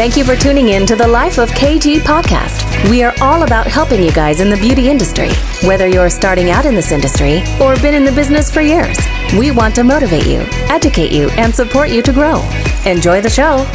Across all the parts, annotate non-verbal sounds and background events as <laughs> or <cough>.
Thank you for tuning in to the Life of KG podcast. We are all about helping you guys in the beauty industry, whether you're starting out in this industry or been in the business for years. We want to motivate you, educate you, and support you to grow. Enjoy the show.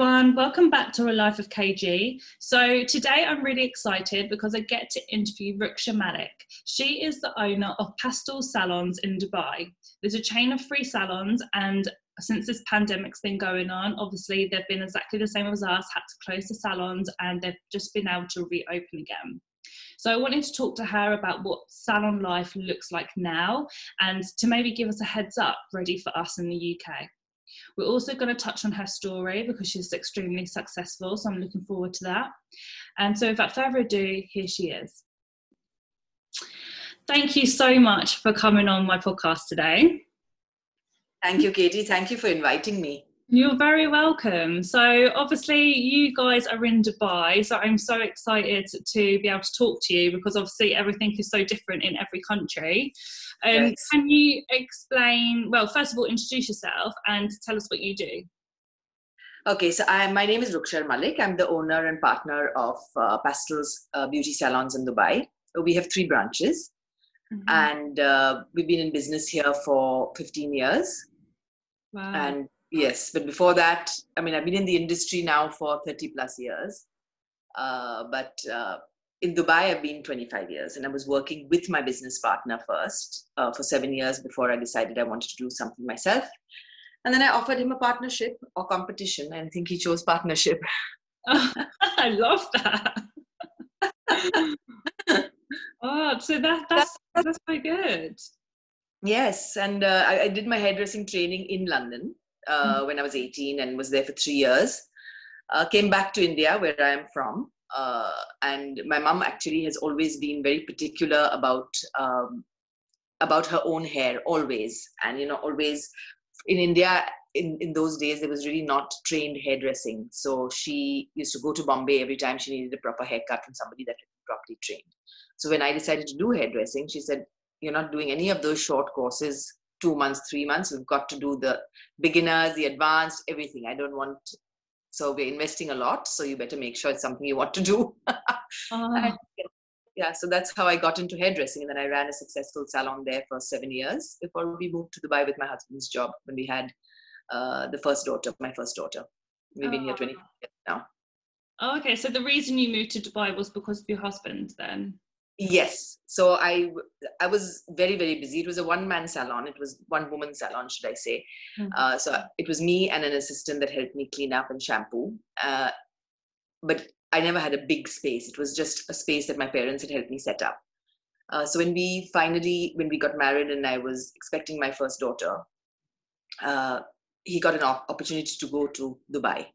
Everyone, welcome back to A Life of KG. So today I'm really excited because I get to interview Ruksher Malik. She is the owner of Pastel Salons in Dubai. There's a chain of free salons and since this pandemic's been going on, obviously they've been exactly the same as us, had to close the salons and they've just been able to reopen again. So I wanted to talk to her about what salon life looks like now and to maybe give us a heads up ready for us in the UK. We're also going to touch on her story because she's extremely successful, so I'm looking forward to that. And so, without further ado, here she is. Thank you so much for coming on my podcast today. Thank you, Katie. Thank you for inviting me. You're very welcome. So, obviously, you guys are in Dubai, so I'm so excited to be able to talk to you because obviously everything is so different in every country. Um, yes. Can you explain? Well, first of all, introduce yourself and tell us what you do. Okay, so I, my name is Ruksher Malik. I'm the owner and partner of uh, Pastels uh, Beauty Salons in Dubai. We have three branches, mm-hmm. and uh, we've been in business here for 15 years. Wow. And yes but before that i mean i've been in the industry now for 30 plus years. Uh, but uh, in dubai i've been 25 years and i was working with my business partner first uh, for seven years before i decided i wanted to do something myself. And then i offered him a partnership or competition and i think he chose partnership. <laughs> I love that. <laughs> Oh so that that's that's quite good. Yes and uh, I, I did my hairdressing training in london uh, when I was 18 and was there for three years. Uh, came back to India, where I am from. Uh, and my mom actually has always been very particular about um, about her own hair, always. And you know, always in India, in, in those days, there was really not trained hairdressing. So she used to go to Bombay every time she needed a proper haircut from somebody that had been properly trained. So when I decided to do hairdressing, she said, "You're not doing any of those short courses two months, three months. We've got to do the beginners, the advanced, everything. I don't want. So we're investing a lot. So you better make sure it's something you want to do. uh. <laughs> yeah, so that's how I got into hairdressing, and then I ran a successful salon there for seven years before we moved to Dubai with my husband's job when we had uh, the first daughter, my first daughter. We've been here 20 years now. Oh, okay. So the reason you moved to Dubai was because of your husband, then? Yes. So i i was very very busy. It was a one man salon. It was one woman salon should i say. Mm-hmm. uh, so it was me and an assistant that helped me clean up and shampoo. Uh, but i never had a big space. It was just a space that my parents had helped me set up. Uh, so when we finally when we got married and i was expecting my first daughter uh, he got an opportunity to go to dubai.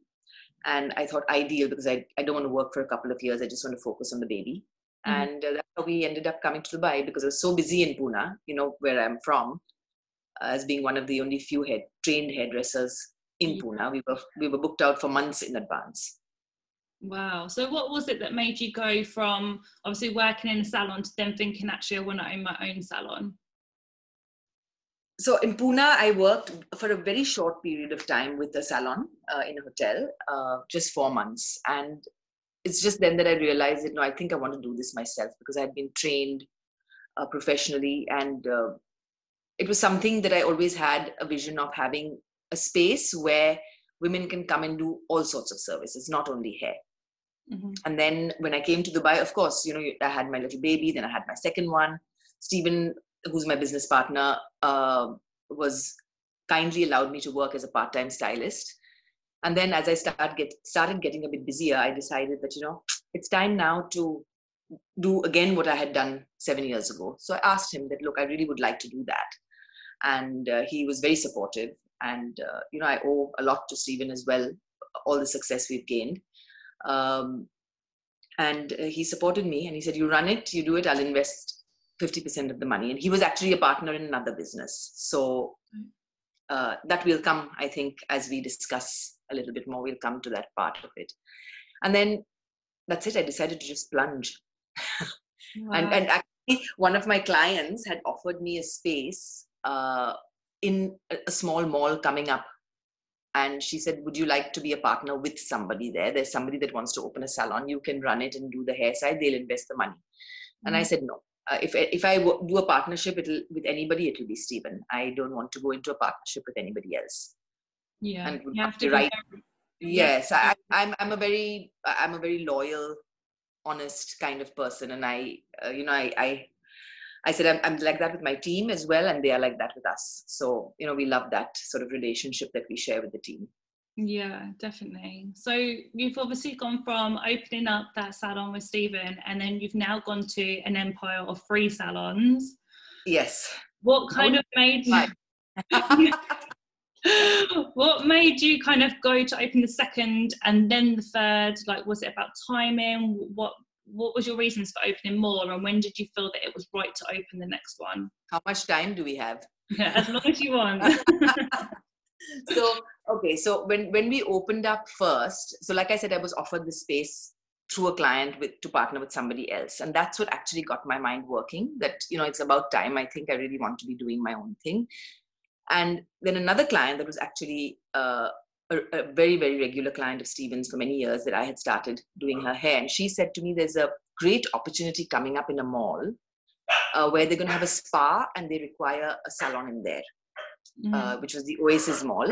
And i thought ideal because I, I don't want to work for a couple of years. I just want to focus on the baby Mm-hmm. And uh, that's how we ended up coming to Dubai because I was so busy in Pune, you know, where I'm from, uh, as being one of the only few head, trained hairdressers in mm-hmm. Pune. We were, we were booked out for months in advance. Wow. So, what was it that made you go from obviously working in a salon to then thinking, actually, I want to own my own salon? So, in Pune, I worked for a very short period of time with a salon uh, in a hotel, uh, just four months. And it's just then that I realized that no, I think I want to do this myself because I'd been trained uh, professionally, and uh, it was something that I always had a vision of having a space where women can come and do all sorts of services, not only hair. Mm-hmm. And then when I came to Dubai, of course, you know, I had my little baby, then I had my second one. Steven, who's my business partner, uh, was kindly allowed me to work as a part-time stylist and then as i started get started getting a bit busier i decided that you know it's time now to do again what i had done seven years ago. So i asked him that look i really would like to do that. And uh, he was very supportive. And uh, you know i owe a lot to steven as well all the success we've gained. Um, and uh, he supported me and he said you run it you do it i'll invest 50% of the money. And he was actually a partner in another business. So uh, that will come i think as we discuss a little bit more. We'll come to that part of it. And then that's it. I decided to just plunge. <laughs> Wow. And, and actually, one of my clients had offered me a space uh, in a small mall coming up. And she said, Would you like to be a partner with somebody there? There's somebody that wants to open a salon. You can run it and do the hair side, they'll invest the money. Mm-hmm. And I mm. said, No. Uh, if if I w- do a partnership it'll, with anybody, it will be Steven. I don't want to go into a partnership with anybody else. Yeah, and you have to write. Yes, I, I'm. I'm a very. I'm a very loyal, honest kind of person, and I, uh, you know, I, I I said I'm, I'm like that with my team as well, and they are like that with us. So you know, we love that sort of relationship that we share with the team. Yeah, definitely. So you've obviously gone from opening up that salon with Steven, and then you've now gone to an empire of three salons. Yes. What kind of made you? <laughs> what made you kind of go to open the second and then the third? Like, was it about timing? What what was your reasons for opening more? And when did you feel that it was right to open the next one? How much time do we have? Yeah, as long as you want. <laughs> So okay so when when we opened up first so like i said i was offered the space through a client with to partner with somebody else. And that's what actually got my mind working that you know it's about time. I think i really want to be doing my own thing and then another client that was actually uh, a, a, very very regular client of Stevens for many years that I had started doing her hair, and she said to me, "There's a great opportunity coming up in a mall uh, where they're going to have a spa and they require a salon in there, mm. uh, which was the Oasis Mall."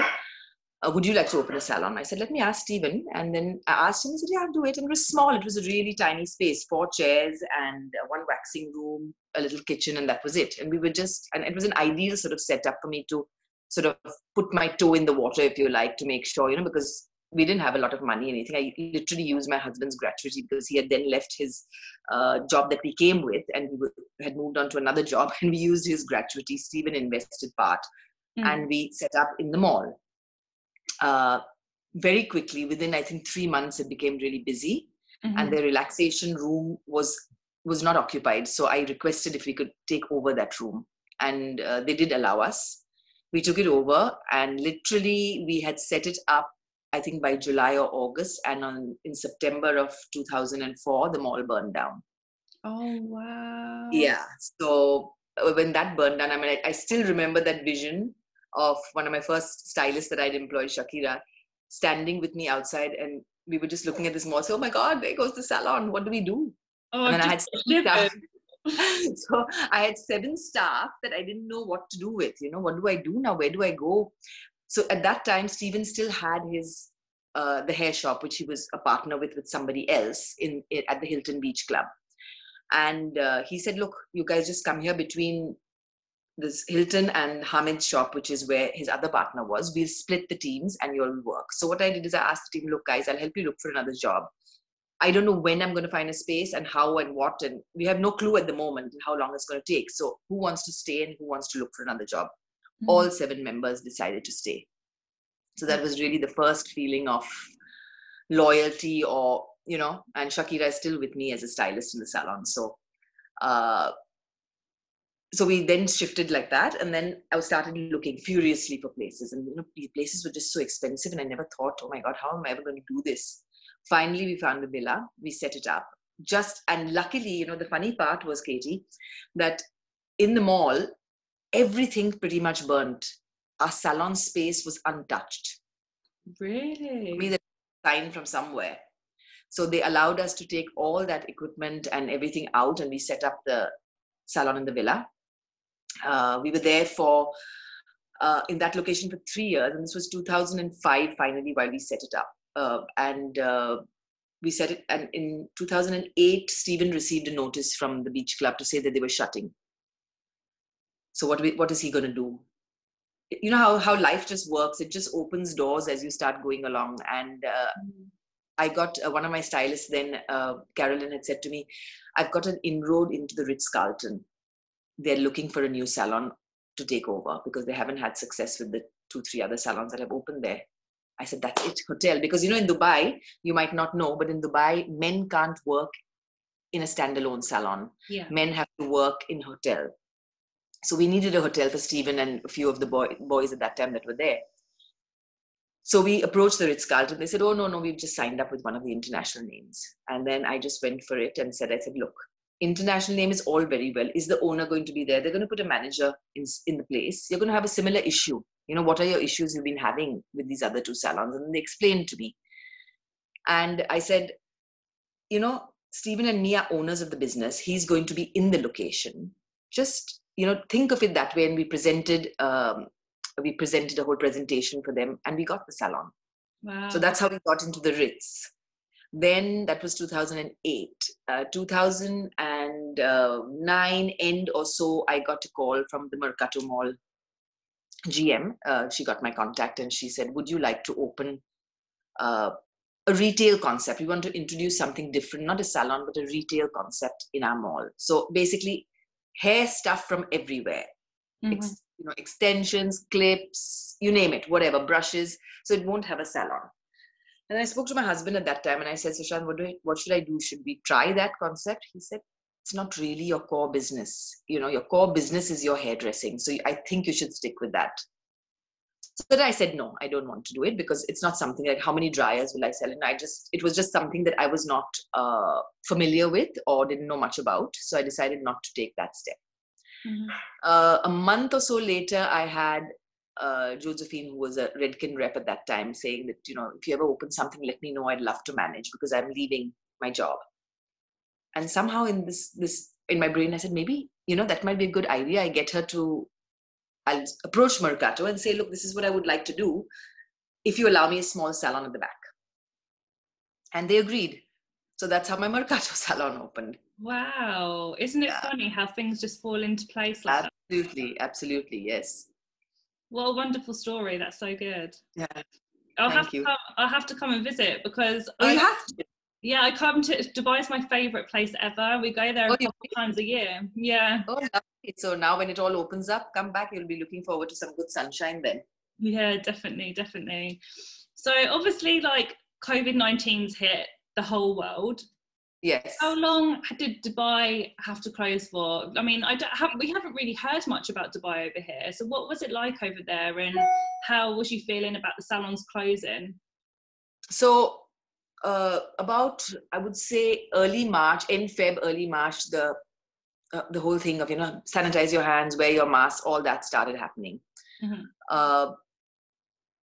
Uh, would you like to open a salon? I said, let me ask Steven. And then I asked him, he said, yeah, I'll do it. And it was small. It was a really tiny space, four chairs and uh, one waxing room, a little kitchen, and that was it. And we were just, and it was an ideal sort of setup for me to sort of put my toe in the water, if you like, to make sure, you know, because we didn't have a lot of money or anything. I literally used my husband's gratuity because he had then left his uh, job that we came with and we had moved on to another <laughs> job and we used his gratuity. Steven invested part mm. and we set up in the mall. Uh, very quickly, within I think three months, it became really busy. Mm-hmm. and the relaxation room was was not occupied. So I requested if we could take over that room. And uh, they did allow us. We took it over and literally we had set it up i think by july or august. And on in september of 2004 the mall burned down. Oh wow. Yeah. So uh, when that burned down i mean i, I still remember that vision of one of my first stylists that i'd employed shakira standing with me outside and we were just looking at this mall so oh my god there goes the salon what do we do oh, and i had <laughs> so I had seven staff that I didn't know what to do with. You know, what do I do now? Where do I go? So at that time, Steven still had his uh, the hair shop, which he was a partner with with somebody else in, in at the Hilton Beach Club. And uh, he said, "Look, you guys just come here between this Hilton and Hamid's shop, which is where his other partner was. We'll split the teams and you'll work." So what I did is I asked the team, "Look, guys, I'll help you look for another job." I don't know when I'm going to find a space and how and what, and we have no clue at the moment how long it's going to take. So, who wants to stay and who wants to look for another job? Mm-hmm. All seven members decided to stay. So, that was really the first feeling of loyalty, or, you know, and Shakira is still with me as a stylist in the salon. So, uh, so we then shifted like that and then i started looking furiously for places. And you know places were just so expensive and i never thought oh my god how am i ever going to do this? Finally we found a villa. We set it up. Just and luckily you know the funny part was katie that in the mall everything pretty much burnt. Our salon space was untouched. Really? we sign from somewhere. So they allowed us to take all that equipment and everything out and we set up the salon in the villa uh, we were there for uh, in that location for three years and this was 2005 finally while we set it up uh, and uh, we said it. And in 2008, Steven received a notice from the beach club to say that they were shutting. So what what is he going to do? You know how how life just works. It just opens doors as you start going along. And uh, mm. I got uh, one of my stylists then, uh, Carolyn, had said to me, "I've got an inroad into the Ritz Carlton. They're looking for a new salon to take over because they haven't had success with the two, three other salons that have opened there." I said, that's it, hotel. Because, you know, in Dubai, you might not know, but in Dubai, men can't work in a standalone salon. Yeah. Men have to work in hotel. So we needed a hotel for Steven and a few of the boy, boys at that time that were there. So we approached the Ritz Carlton. They said, oh, no, no, we've just signed up with one of the international names. And then I just went for it and said, I said, look, international name is all very well. Is the owner going to be there? They're going to put a manager in, in the place. You're going to have a similar issue. You know what are your issues you've been having with these other two salons? And they explained to me. And i said you know steven and me are owners of the business he's going to be in the location. Just you know think of it that way. And we presented um, we presented a whole presentation for them and we got the salon. Wow. so that's how we got into the ritz then that was 2008 uh, 2009 end or so i got a call from the mercato mall gm uh, she got my contact and she said would you like to open uh, a retail concept? We want to introduce something different not a salon but a retail concept in our mall. So basically hair stuff from everywhere. Mm-hmm. Ex- you know extensions clips you name it whatever brushes. So it won't have a salon and I spoke to my husband at that time and I said, Sushant, what, do I, what should I do? Should we try that concept? He said, it's not really your core business. You know, your core business is your hairdressing. So I think you should stick with that. So then I said, no, I don't want to do it because it's not something like how many dryers will I sell? And I just, it was just something that I was not uh, familiar with or didn't know much about. So I decided not to take that step. Mm-hmm. Uh, a month or so later, I had uh, Josephine, who was a Redken rep at that time, saying that, you know, if you ever open something, let me know. I'd love to manage because I'm leaving my job. And somehow in this, this in my brain, I said, maybe, you know, that might be a good idea. I get her to, I'll approach Mercato and say, look, this is what I would like to do if you allow me a small salon at the back. And they agreed. So that's how my Mercato <laughs> salon opened. Wow. Isn't it yeah. funny how things just fall into place like absolutely, that? Absolutely, yes. What a wonderful story. That's so good. Yeah. I'll Thank have you. to come, I'll have to come and visit because oh, I, have to. Yeah, I come to Dubai is my favorite place ever. We go there oh, a couple times a year. Yeah. Oh, lovely. So now when it all opens up, come back. You'll be looking forward to some good sunshine then. Yeah, definitely, definitely. So obviously, like COVID 19's hit the whole world. Yes. How long did Dubai have to close for? I mean, I have, we haven't really heard much about Dubai over here. So, what was it like over there, and how was you feeling about the salons closing? So, uh, about I would say early March, in Feb, early March, the uh, the whole thing of you know sanitize your hands, wear your mask, all that started happening. Mm-hmm. Uh,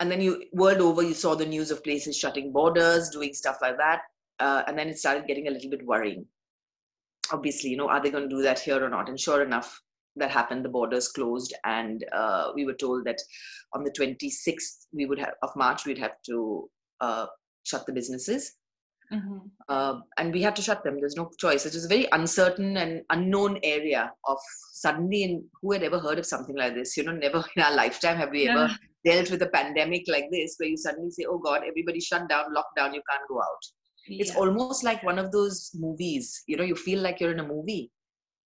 and then you world over, you saw the news of places shutting borders, doing stuff like that uh, and then it started getting a little bit worrying. Obviously you know are they going to do that here or not? And sure enough that happened. The borders closed and uh, we were told that on the 26th we would have of march we'd have to uh, shut the businesses. Mm-hmm. uh, and we had to shut them. There's no choice. It was a very uncertain and unknown area of suddenly and who had ever heard of something like this? You know never <laughs> in our lifetime have we yeah. ever dealt with a pandemic like this where you suddenly say oh god everybody shut down lockdown you can't go out it's almost like one of those movies. You know you feel like you're in a movie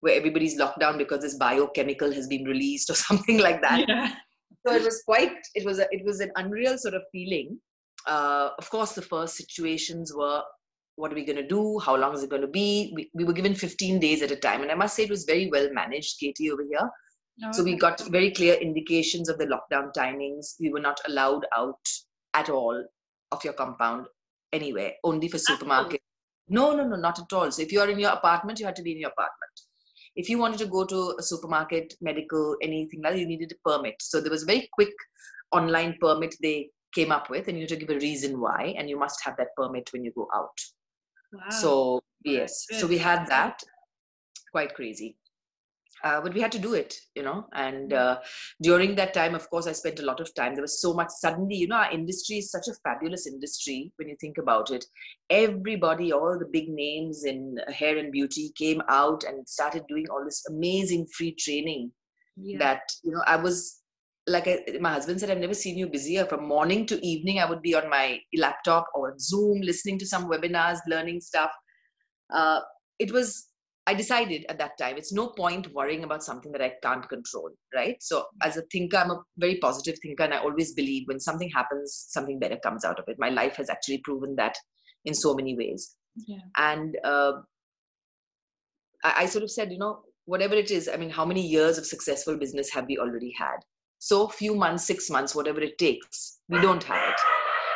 where everybody's locked down because this biochemical has been released or <laughs> something like that. Yeah. so it was quite it was a, it was an unreal sort of feeling. Uh, of course the first situations were what are we going to do? How long is it going to be? We, we were given 15 days at a time. And i must say it was very well managed katie over here. Oh, so we got very clear indications of the lockdown timings. We were not allowed out at all of your compound anywhere, only for supermarket. No, no, no, not at all. So if you're in your apartment, you had to be in your apartment. If you wanted to go to a supermarket, medical, anything like that, you needed a permit. So there was a very quick online permit they came up with, and you need to give a reason why, and you must have that permit when you go out. Wow. So yes, so we had that. Quite crazy uh, but we had to do it you know and mm. uh, during that time of course i spent a lot of time. There was so much. Suddenly you know our industry is such a fabulous industry when you think about it. Everybody all the big names in hair and beauty came out and started doing all this amazing free training yeah. that you know i was like I, my husband said i've never seen you busier. From morning to evening i would be on my laptop or zoom listening to some webinars learning stuff. Uh, it was I decided at that time it's no point worrying about something that I can't control, right? So as a thinker, I'm a very positive thinker, and I always believe when something happens, something better comes out of it. My life has actually proven that in so many ways. Yeah. And uh, I, I sort of said, you know, whatever it is, I mean, how many years of successful business have we already had? So few months, six months, whatever it takes, we don't have it.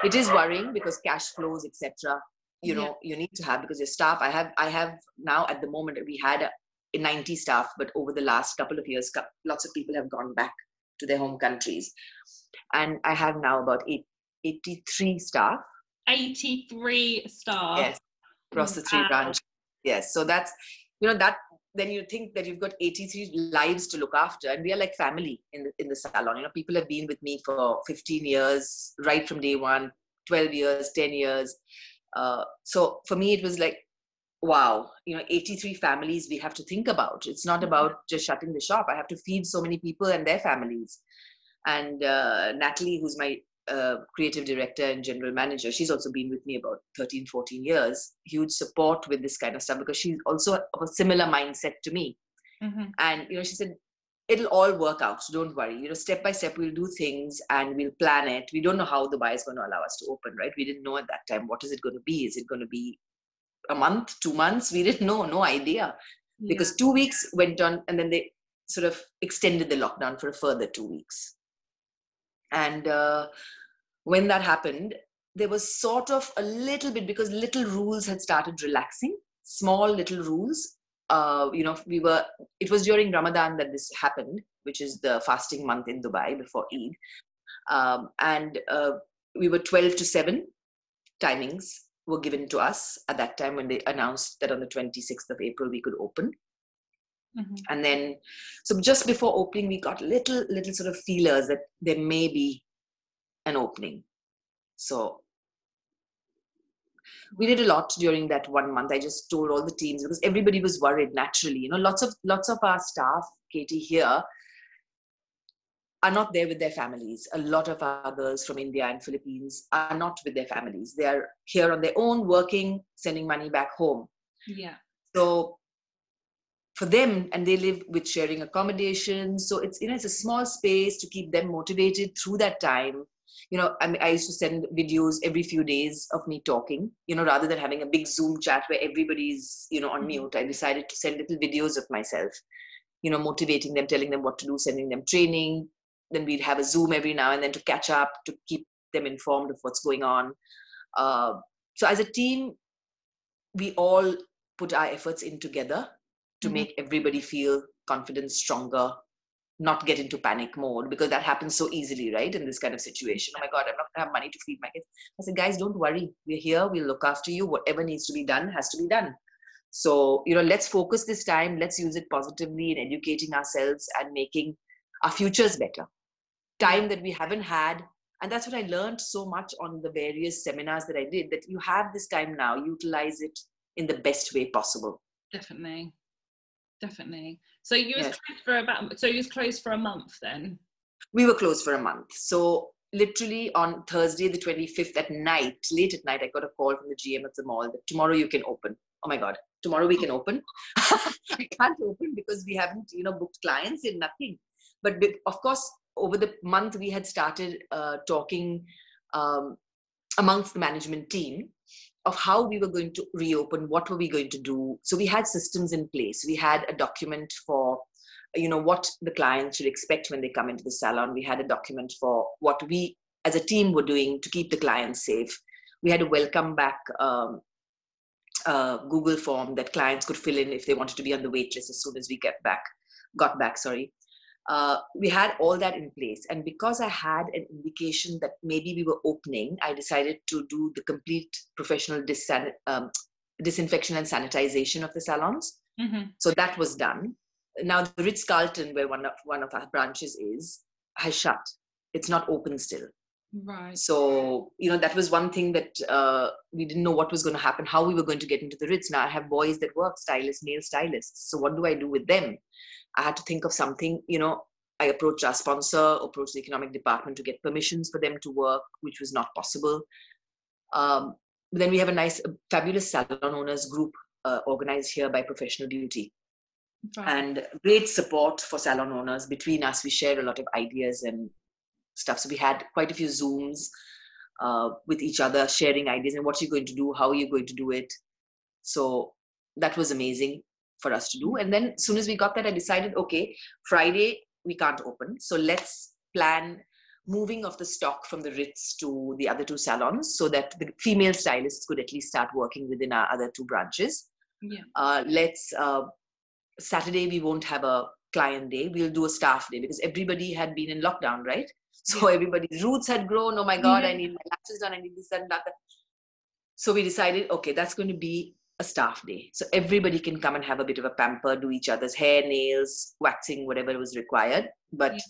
It is worrying because cash flows, etc you know yeah. you need to have because your staff i have i have now at the moment we had a, a 90 staff but over the last couple of years lots of people have gone back to their home countries. And i have now about eight, 83 staff. 83 staff. Yes across the three branches. Yes so that's you know that then you think that you've got 83 lives to look after and we are like family in the, in the salon. You know people have been with me for 15 years right from day one 12 years 10 years uh, so for me it was like wow you know 83 families we have to think about. It's not mm-hmm. about just shutting the shop. I have to feed so many people and their families. And uh, natalie who's my uh, creative director and general manager she's also been with me about 13 14 years. Huge support with this kind of stuff because she's also of a similar mindset to me. Mm-hmm. and you know she said it'll all work out so don't worry. You know step by step we'll do things and we'll plan it. We don't know how the dubai is going to allow us to open right? We didn't know at that time what is it going to be? Is it going to be a month two months? <laughs> We didn't know no idea. Yeah. because two weeks went on and then they sort of extended the lockdown for a further two weeks. And uh, when that happened there was sort of a little bit because little rules had started relaxing small little rules uh, you know, we were, it was during Ramadan that this happened, which is the fasting month in Dubai before Eid. Um, and uh, we were 12 to 7 timings were given to us at that time when they announced that on the 26th of April we could open. Mm-hmm. And then, so just before opening, we got little, little sort of feelers that there may be an opening. So we did a lot during that one month. I just told all the teams because everybody was worried naturally. You know lots of lots of our staff katie here are not there with their families. A lot of our girls from india and philippines are not with their families. They are here on their own working sending money back home. Yeah. So for them and they live with sharing accommodation. So it's you know it's a small space to keep them motivated through that time you know I, mean, I used to send videos every few days of me talking you know rather than having a big zoom chat where everybody's you know on mm-hmm. mute i decided to send little videos of myself you know motivating them telling them what to do sending them training then we'd have a zoom every now and then to catch up to keep them informed of what's going on uh, so as a team we all put our efforts in together to mm-hmm. make everybody feel confident stronger not get into panic mode because that happens so easily, right? In this kind of situation. Oh my God, I'm not gonna have money to feed my kids. I said, guys, don't worry. We're here. We'll look after you. Whatever needs to be done has to be done. So, you know, let's focus this time. Let's use it positively in educating ourselves and making our futures better. Time that we haven't had. And that's what I learned so much on the various seminars that I did that you have this time now, utilize it in the best way possible. Definitely definitely. So you was closed for about so you was closed for a month then? We were closed for a month. So literally on Thursday the 25th at night, late at night, I got a call from the GM of the mall that tomorrow you can open. Oh my God, tomorrow we can open. <laughs> we can't open because we haven't, you know, booked clients and nothing. But of course, over the month we had started uh, talking um, amongst the management team of how we were going to reopen what were we going to do. So we had systems in place. We had a document for you know what the clients should expect when they come into the salon. We had a document for what we as a team were doing to keep the clients safe. We had a welcome back um, uh, google form that clients could fill in if they wanted to be on the wait list as soon as we get back got back sorry uh, we had all that in place. And because I had an indication that maybe we were opening, I decided to do the complete professional dis- um, disinfection and sanitization of the salons. Mm-hmm. So that was done. Now the Ritz Carlton, where one of one of our branches is, has shut. It's not open still. Right. So you know that was one thing that uh, we didn't know what was going to happen, how we were going to get into the Ritz. Now I have boys that work, stylists, male stylists. So what do I do with them? I had to think of something, you know, I approached our sponsor, approached the economic department to get permissions for them to work, which was not possible. Um, then we have a nice, fabulous salon owners group uh, organized here by Professional Beauty. Right. And great support for salon owners. Between us, we share a lot of ideas and stuff. So we had quite a few Zooms uh, with each other, sharing ideas and what you're going to do, how are you going to do it. So that was amazing for us to do. And then as soon as we got that, I decided, okay, Friday we can't open. So let's plan moving of the stock from the Ritz to the other two salons so that the female stylists could at least start working within our other two branches. Yeah. Uh, let's, uh, Saturday, we won't have a client day. We'll do a staff day because everybody had been in lockdown, right? So Yeah. everybody's roots had grown. Oh my God, I need my lashes done. I need this, that, and that. So we decided, okay, that's going to be a staff day. So everybody can come and have a bit of a pamper, do each other's hair, nails, waxing, whatever was required. But Yeah.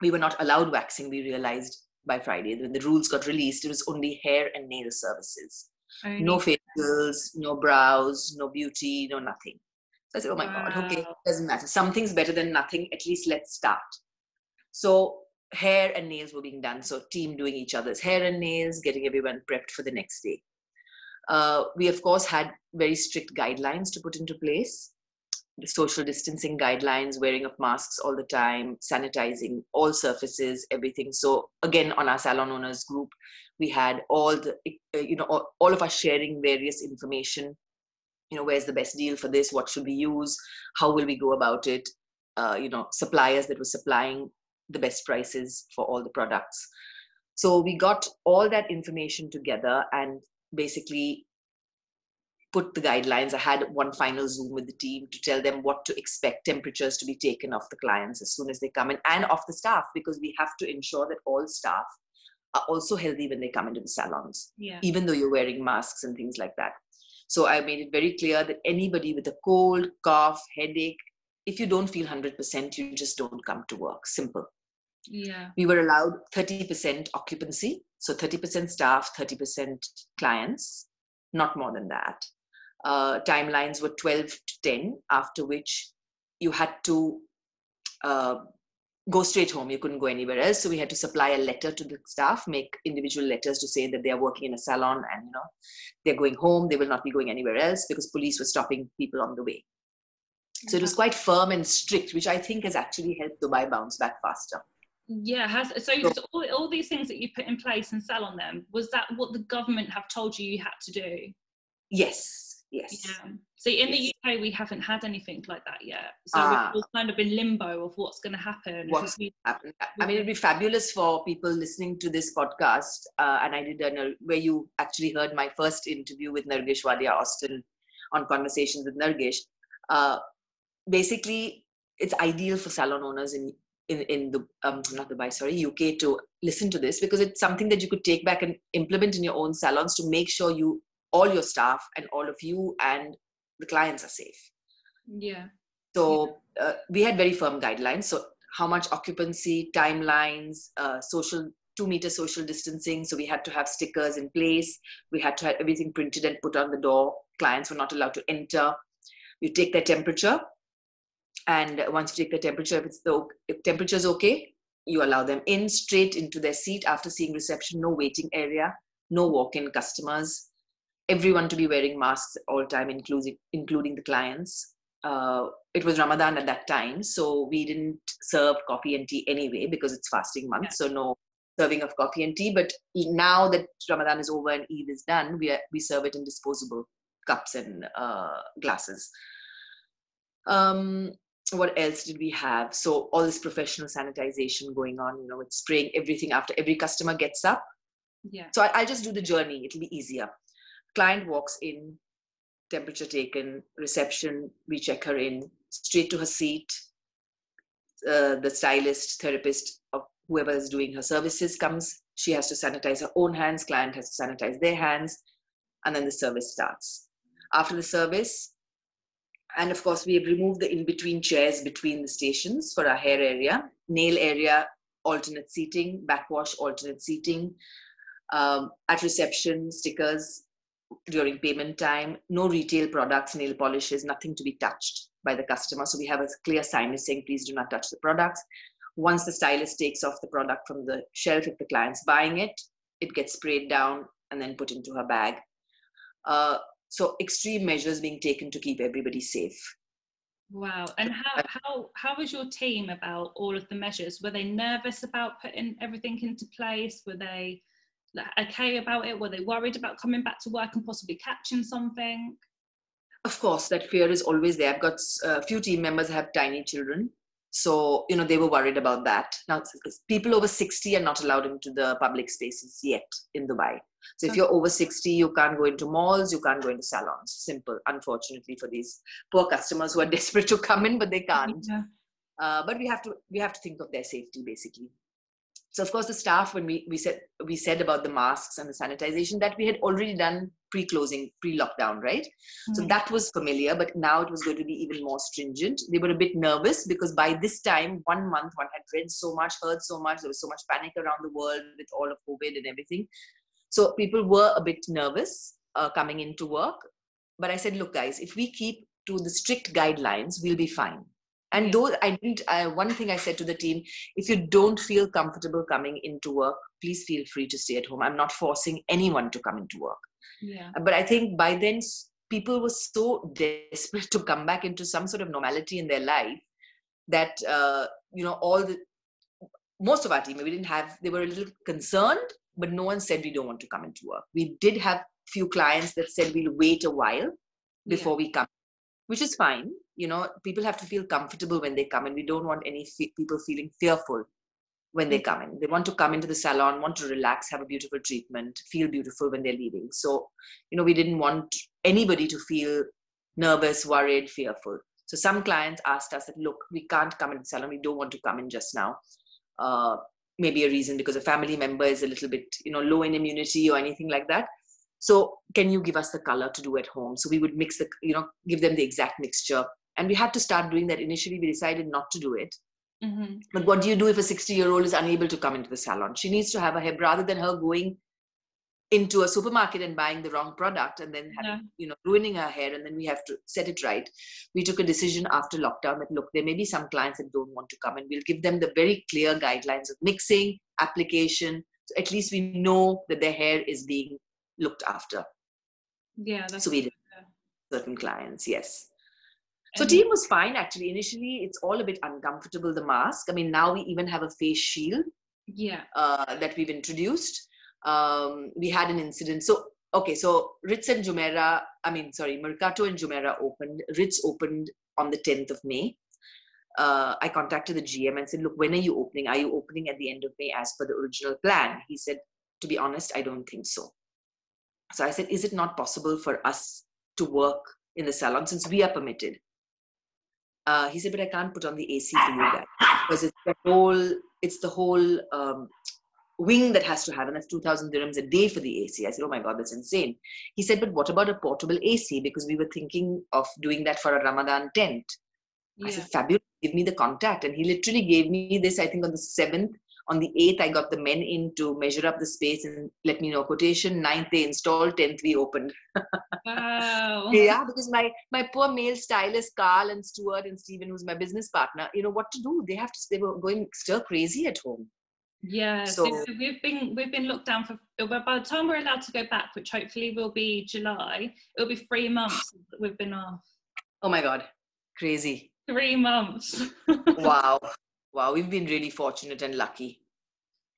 we were not allowed waxing. We realized by Friday when the rules got released, it was only hair and nail services. No facials, no brows, no beauty, no nothing. So I said, oh my God, okay, doesn't matter. Something's better than nothing. At least let's start. So hair and nails were being done. So team doing each other's hair and nails, getting everyone prepped for the next day. Uh, we of course had very strict guidelines to put into place. The social distancing guidelines, wearing of masks all the time, sanitizing all surfaces, everything. So again, on our salon owners group, we had all the, uh, you know, all, all of us sharing various information. You know, where's the best deal for this? What should we use? How will we go about it? Uh, you know, suppliers that were supplying the best prices for all the products. So we got all that information together and basically put the guidelines. I had one final Zoom with the team to tell them what to expect temperatures to be taken off the clients as soon as they come in and off the staff because we have to ensure that all staff are also healthy when they come into the salons, Yeah. even though you're wearing masks and things like that. So I made it very clear that anybody with a cold, cough, headache, if you don't feel 100%, you just don't come to work. Simple. Yeah. we were allowed 30% occupancy. So 30% staff 30% clients not more than that. Uh, timelines were 12 to 10 after which you had to uh, go straight home. You couldn't go anywhere else. So we had to supply a letter to the staff make individual letters to say that they are working in a salon and you know they're going home. They will not be going anywhere else because police were stopping people on the way so it was quite firm and strict which i think has actually helped dubai bounce back faster Yeah, has so, So- so all, all these things that you put in place and sell on them, was that what the government have told you you had to do? yes yes Yeah. See, in Yes. the UK, we haven't had anything like that yet. So Ah. we're all kind of in limbo of what's going to happen. What's we- happen. I mean, it'd be fabulous for people listening to this podcast. Uh, and I did a, where you actually heard my first interview with Nargesh Wadia Austin on Conversations with Nargesh. Uh, basically, it's ideal for salon owners in in, in the um, not Dubai, sorry, UK to listen to this because it's something that you could take back and implement in your own salons to make sure you all your staff and all of you and the clients are safe. yeah. So uh, we had very firm guidelines. So how much occupancy, timelines, uh, social two meter social distancing. So we had to have stickers in place. We had to have everything printed and put on the door. Clients were not allowed to enter. You take their temperature, and once you take the temperature, if it's the if temperature is okay, you allow them in straight into their seat after seeing reception. No waiting area, no walk-in customers. Everyone to be wearing masks all time, including including the clients uh, it was Ramadan at that time, so we didn't serve coffee and tea anyway because it's fasting month. So no serving of coffee and tea. But now that Ramadan is over and Eid is done, we are, we serve it in disposable cups and uh, glasses. Um, what else did we have? So all this professional sanitization going on. You know, with spraying everything after every customer gets up. Yeah. So I, I'll just do the journey. It'll be easier. Client walks in, temperature taken, reception, we check her in, straight to her seat. Uh, the stylist, therapist, or whoever is doing her services comes. She has to sanitize her own hands, client has to sanitize their hands, and then the service starts. After the service, and of course, we have removed the in between chairs between the stations for our hair area, nail area, alternate seating, backwash, alternate seating. Um, at reception, stickers, during payment time, no retail products, nail polishes, nothing to be touched by the customer. So we have a clear signage saying, please do not touch the products. Once the stylist takes off the product from the shelf, if the client's buying it, it gets sprayed down and then put into her bag. Uh, so extreme measures being taken to keep everybody safe. Wow. And how how how was your team about all of the measures? Were they nervous about putting everything into place? Were they okay about it? Were they worried about coming back to work and possibly catching something? Of course, that fear is always there. I've got a few team members have tiny children. so you know they were worried about that now people over 60 are not allowed into the public spaces yet in dubai so if you're over 60 you can't go into malls you can't go into salons. Simple unfortunately for these poor customers who are <laughs> desperate to come in but they can't. Yeah. uh, but we have to we have to think of their safety basically. So of course the staff when we, we said we said about the masks and the sanitization that we had already done pre-closing pre-lockdown right? Mm-hmm. so that was familiar but now it was going to be even more stringent. They were a bit nervous because by this time one month one had read so much heard so much there was so much panic around the world with all of covid and everything so people were a bit nervous uh, coming into work. But i said look guys if we keep to the strict guidelines we'll be fine. And though i didn't I, one thing i said to the team if you don't feel comfortable coming into work please feel free to stay at home. I'm not forcing anyone to come into work. Yeah. but i think by then people were so desperate <laughs> to come back into some sort of normality in their life that uh, you know all the most of our team we didn't have they were a little concerned but no one said we don't want to come into work. We did have few clients that said we'll wait a while before yeah. we come which is fine. You know people have to feel comfortable when they come and we don't want any people feeling fearful when they come in. They want to come into the salon want to relax have a beautiful treatment feel beautiful when they're leaving. So you know we didn't want anybody to feel nervous worried fearful. So some clients asked us that look we can't come into the salon. We don't want to come in just now. Uh, maybe a reason because a family member is a little bit you know low in immunity or anything like that. So can you give us the color to do at home? So we would mix the you know give them the exact mixture. And we had to start doing that initially. We decided not to do it. Mm-hmm. but what do you do if a 60 year old is unable to come into the salon? She needs to have a hair rather than her going into a supermarket and buying the wrong product and then having, yeah. you know ruining her hair and then we have to set it right we took a decision after lockdown that look there may be some clients that don't want to come and we'll give them the very clear guidelines of mixing application so at least we know that their hair is being looked after yeah that's so we did certain clients yes so team was fine actually. Initially, it's all a bit uncomfortable the mask. I mean, now we even have a face shield. Yeah. Uh, that we've introduced. Um, we had an incident. So okay, so Ritz and Jumeirah. I mean, sorry, Mercato and Jumeirah opened. Ritz opened on the 10th of May. Uh, I contacted the GM and said, "Look, when are you opening? Are you opening at the end of May as per the original plan?" He said, "To be honest, I don't think so." So I said, "Is it not possible for us to work in the salon since we are permitted?" uh, he said, but I can't put on the AC for you guys because it's the whole, it's the whole um, wing that has to have, and that's 2,000 dirhams a day for the AC. I said, oh my God, that's insane. He said, but what about a portable AC? Because we were thinking of doing that for a Ramadan tent. Yeah. I said, fabulous, give me the contact. And he literally gave me this, I think on the 7th on the 8th i got the men in to measure up the space and let me know quotation 9th they installed 10th we opened wow <laughs> yeah because my my poor male stylist carl and stuart and steven who's my business partner you know what to do they have to they were going stir crazy at home yeah so, so we've been we've been locked down for by the time we're allowed to go back which hopefully will be july it'll be three months that we've been off oh my god crazy three months <laughs> wow wow, we've been really fortunate and lucky.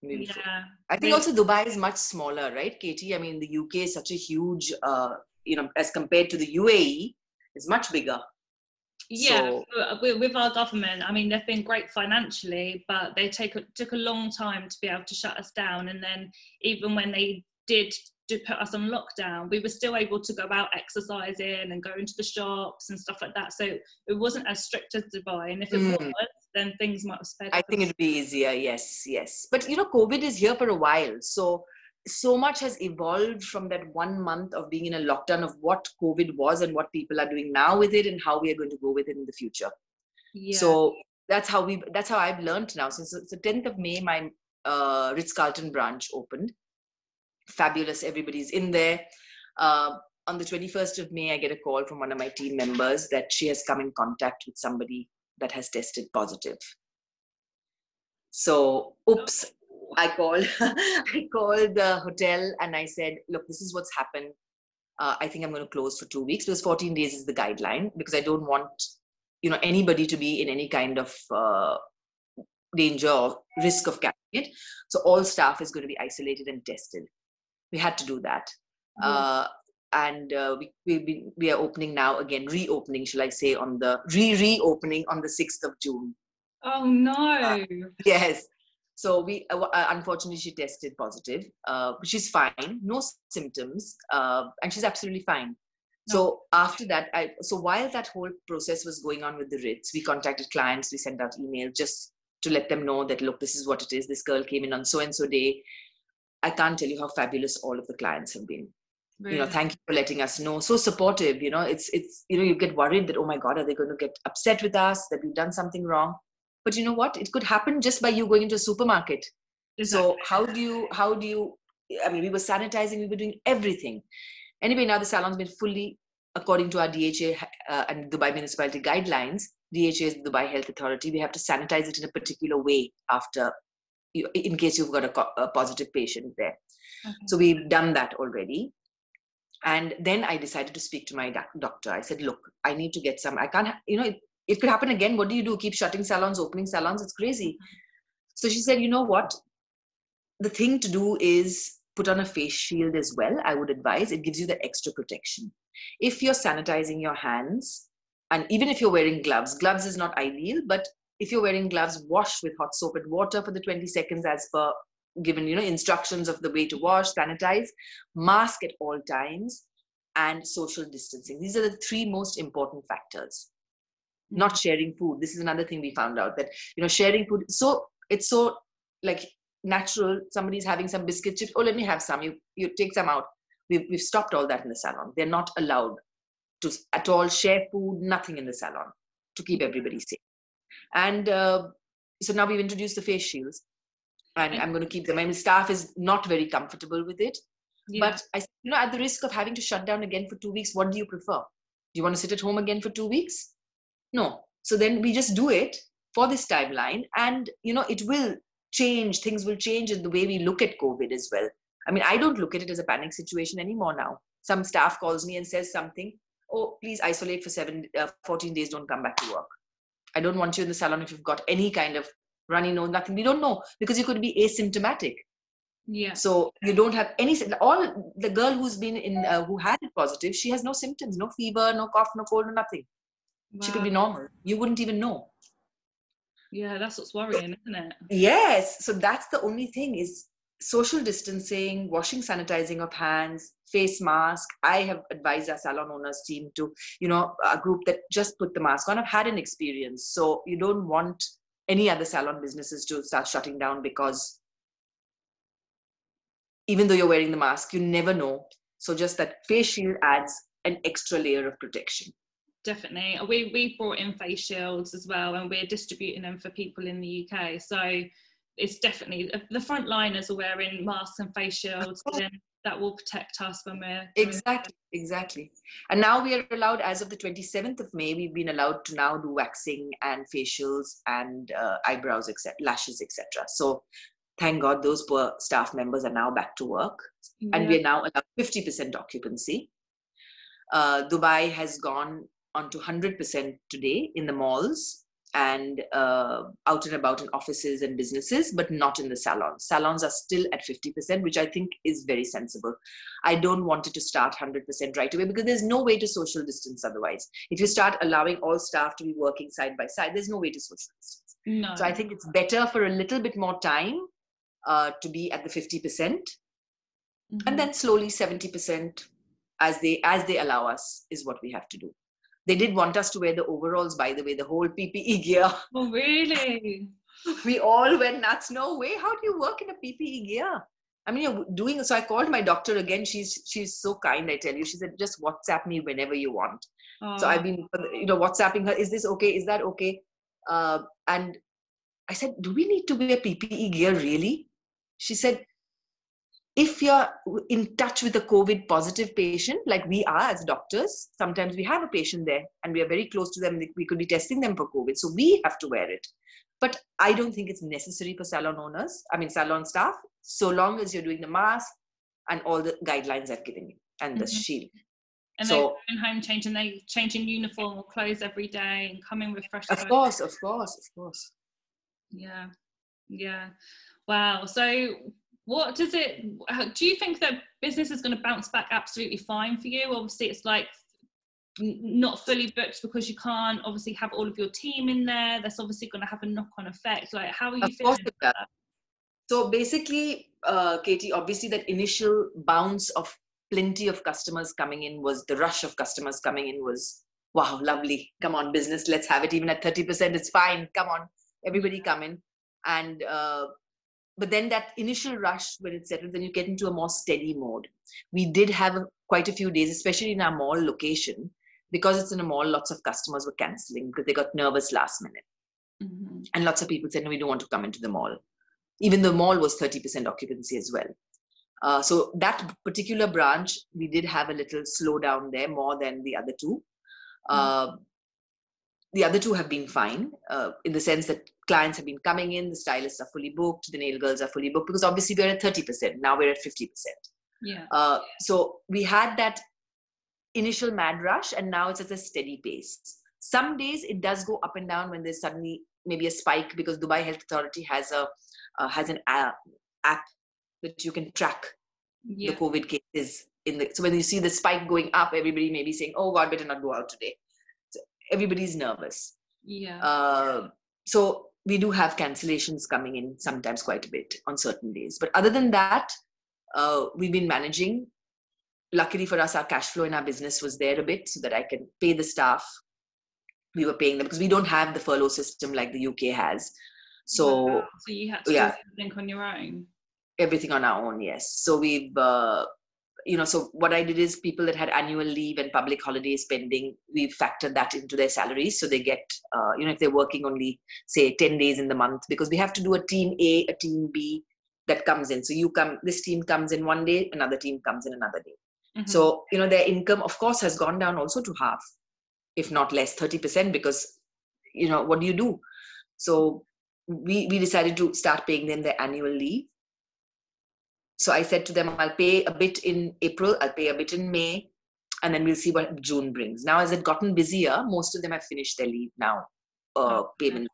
Really yeah. I think also Dubai is much smaller, right, Katie? I mean, the UK is such a huge, uh, you know, as compared to the UAE, it's much bigger. Yeah, so, uh, with our government, I mean, they've been great financially, but they take a, took a long time to be able to shut us down. And then even when they did to put us on lockdown, we were still able to go out exercising and go into the shops and stuff like that. So it wasn't as strict as Dubai. And if it mm. was, then things might have sped up. I think it'd be easier. Yes, yes. But you know, COVID is here for a while. So so much has evolved from that one month of being in a lockdown of what COVID was and what people are doing now with it and how we are going to go with it in the future. Yeah. So that's how we that's how I've learned now. Since the 10th of May, my uh, Ritz Carlton branch opened fabulous. Everybody's in there. Uh, on the 21st of May, I get a call from one of my team members that she has come in contact with somebody that has tested positive. So, oops, I called. <laughs> I called the hotel and I said, "Look, this is what's happened. Uh, I think I'm going to close for two weeks because 14 days is the guideline because I don't want, you know, anybody to be in any kind of uh, danger or risk of catching it. So all staff is going to be isolated and tested we had to do that. Mm-hmm. Uh, and uh, we, we, we are opening now again, reopening, shall I say, on the re reopening on the 6th of June. Oh no. Uh, yes. So we uh, uh, unfortunately she tested positive. Uh, she's fine, no symptoms, uh, and she's absolutely fine. So after that, I so while that whole process was going on with the Ritz, we contacted clients, we sent out email just to let them know that look, this is what it is. This girl came in on so and so day. I can't tell you how fabulous all of the clients have been. Really? You know, thank you for letting us know. So supportive. You know, it's it's you know you get worried that oh my god, are they going to get upset with us that we've done something wrong? But you know what? It could happen just by you going into a supermarket. Exactly. So how do you how do you? I mean, we were sanitizing, we were doing everything. Anyway, now the salon's been fully according to our DHA uh, and Dubai municipality guidelines. DHA is the Dubai Health Authority. We have to sanitize it in a particular way after, you, in case you've got a, a positive patient there. Okay. So we've done that already. And then I decided to speak to my doctor. I said, look, I need to get some, I can't, you know, it, it could happen again. What do you do? Keep shutting salons, opening salons? It's crazy. So she said, you know what? The thing to do is put on a face shield as well. I would advise it gives you the extra protection. If you're sanitizing your hands, and even if you're wearing gloves, gloves is not ideal, but if you're wearing gloves, wash with hot soap and water for the 20 seconds as per given you know instructions of the way to wash sanitize mask at all times and social distancing these are the three most important factors not sharing food this is another thing we found out that you know sharing food so it's so like natural somebody's having some biscuit chips oh let me have some you you take some out we've, we've stopped all that in the salon they're not allowed to at all share food nothing in the salon to keep everybody safe and uh, so now we've introduced the face shields and I'm going to keep them. I mean, staff is not very comfortable with it. Yeah. But I, you know, at the risk of having to shut down again for two weeks, what do you prefer? Do you want to sit at home again for two weeks? No. So then we just do it for this timeline, and you know, it will change. Things will change in the way we look at COVID as well. I mean, I don't look at it as a panic situation anymore now. Some staff calls me and says something. Oh, please isolate for seven, uh, 14 days. Don't come back to work. I don't want you in the salon if you've got any kind of runny nose, nothing. We don't know because you could be asymptomatic. Yeah. So you don't have any. All the girl who's been in, uh, who had it positive, she has no symptoms, no fever, no cough, no cold, no nothing. Wow. She could be normal. You wouldn't even know. Yeah, that's what's worrying, isn't it? Yes. So that's the only thing is social distancing, washing, sanitizing of hands, face mask. I have advised our salon owners team to, you know, a group that just put the mask on. I've had an experience. So you don't want any other salon businesses to start shutting down because even though you're wearing the mask, you never know. So just that face shield adds an extra layer of protection. Definitely. We we brought in face shields as well and we're distributing them for people in the UK. So it's definitely the front liners are wearing masks and face shields. then that will protect us when we're exactly exactly and now we are allowed as of the 27th of may we've been allowed to now do waxing and facials and uh, eyebrows etc lashes etc so thank god those poor staff members are now back to work yeah. and we're now allowed 50% occupancy uh, dubai has gone on to 100% today in the malls and uh, out and about in offices and businesses, but not in the salons. Salons are still at 50%, which I think is very sensible. I don't want it to start 100% right away because there's no way to social distance otherwise. If you start allowing all staff to be working side by side, there's no way to social distance. No. So I think it's better for a little bit more time uh, to be at the 50%. Mm-hmm. And then slowly 70% as they as they allow us is what we have to do they did want us to wear the overalls, by the way, the whole PPE gear. <laughs> Oh, really? we all went nuts. No way. How do you work in a PPE gear? I mean, you're doing so. I called my doctor again. She's she's so kind. I tell you, she said just WhatsApp me whenever you want. Oh. So I've been, you know, WhatsApping her. Is this okay? Is that okay? Uh, and I said, do we need to wear PPE gear really? She said, if you're in touch with a COVID positive patient, like we are as doctors, sometimes we have a patient there and we are very close to them. We could be testing them for COVID. So we have to wear it. But I don't think it's necessary for salon owners, I mean, salon staff, so long as you're doing the mask and all the guidelines I've given you and the mm-hmm. shield. And so, they're home changing, they changing uniform or clothes every day and coming with fresh. Of course, of course, of course. Yeah, yeah. Wow. So what does it do you think that business is going to bounce back absolutely fine for you? Obviously it's like not fully booked because you can't obviously have all of your team in there. That's obviously going to have a knock-on effect. Like how are you of feeling course so basically uh, katie obviously that initial bounce of plenty of customers coming in was the rush of customers coming in was wow lovely. Come on business let's have it even at 30% it's fine. Come on everybody come in. And uh, but then that initial rush when it settles then you get into a more steady mode. We did have quite a few days especially in our mall location because it's in a mall lots of customers were canceling because they got nervous last minute. Mm-hmm. and lots of people said no we don't want to come into the mall. Even the mall was 30% occupancy as well. Uh, so that particular branch we did have a little slowdown there more than the other 2 mm-hmm. The other two have been fine uh, in the sense that clients have been coming in, the stylists are fully booked, the nail girls are fully booked because obviously we're at 30%. Now we're at 50%. Yeah. Uh, so we had that initial mad rush and now it's at a steady pace. Some days it does go up and down when there's suddenly maybe a spike because Dubai Health Authority has a uh, has an app, app that you can track yeah. the COVID cases in the. So when you see the spike going up, everybody may be saying, "Oh God, better not go out today." Everybody's nervous. Yeah. Uh, so we do have cancellations coming in sometimes quite a bit on certain days. But other than that, uh, we've been managing. Luckily for us, our cash flow in our business was there a bit so that I can pay the staff. We were paying them because we don't have the furlough system like the UK has. So, wow. so you had to yeah, do everything on your own. Everything on our own, yes. So we've uh, you know, so what I did is people that had annual leave and public holidays pending, we factored that into their salaries. So they get, uh, you know, if they're working only, say, 10 days in the month, because we have to do a team A, a team B that comes in. So you come, this team comes in one day, another team comes in another day. Mm-hmm. So, you know, their income, of course, has gone down also to half, if not less, 30%, because, you know, what do you do? So we, we decided to start paying them their annual leave so I said to them, I'll pay a bit in April, I'll pay a bit in May, and then we'll see what June brings. Now, as it gotten busier, most of them have finished their leave now, uh, payment.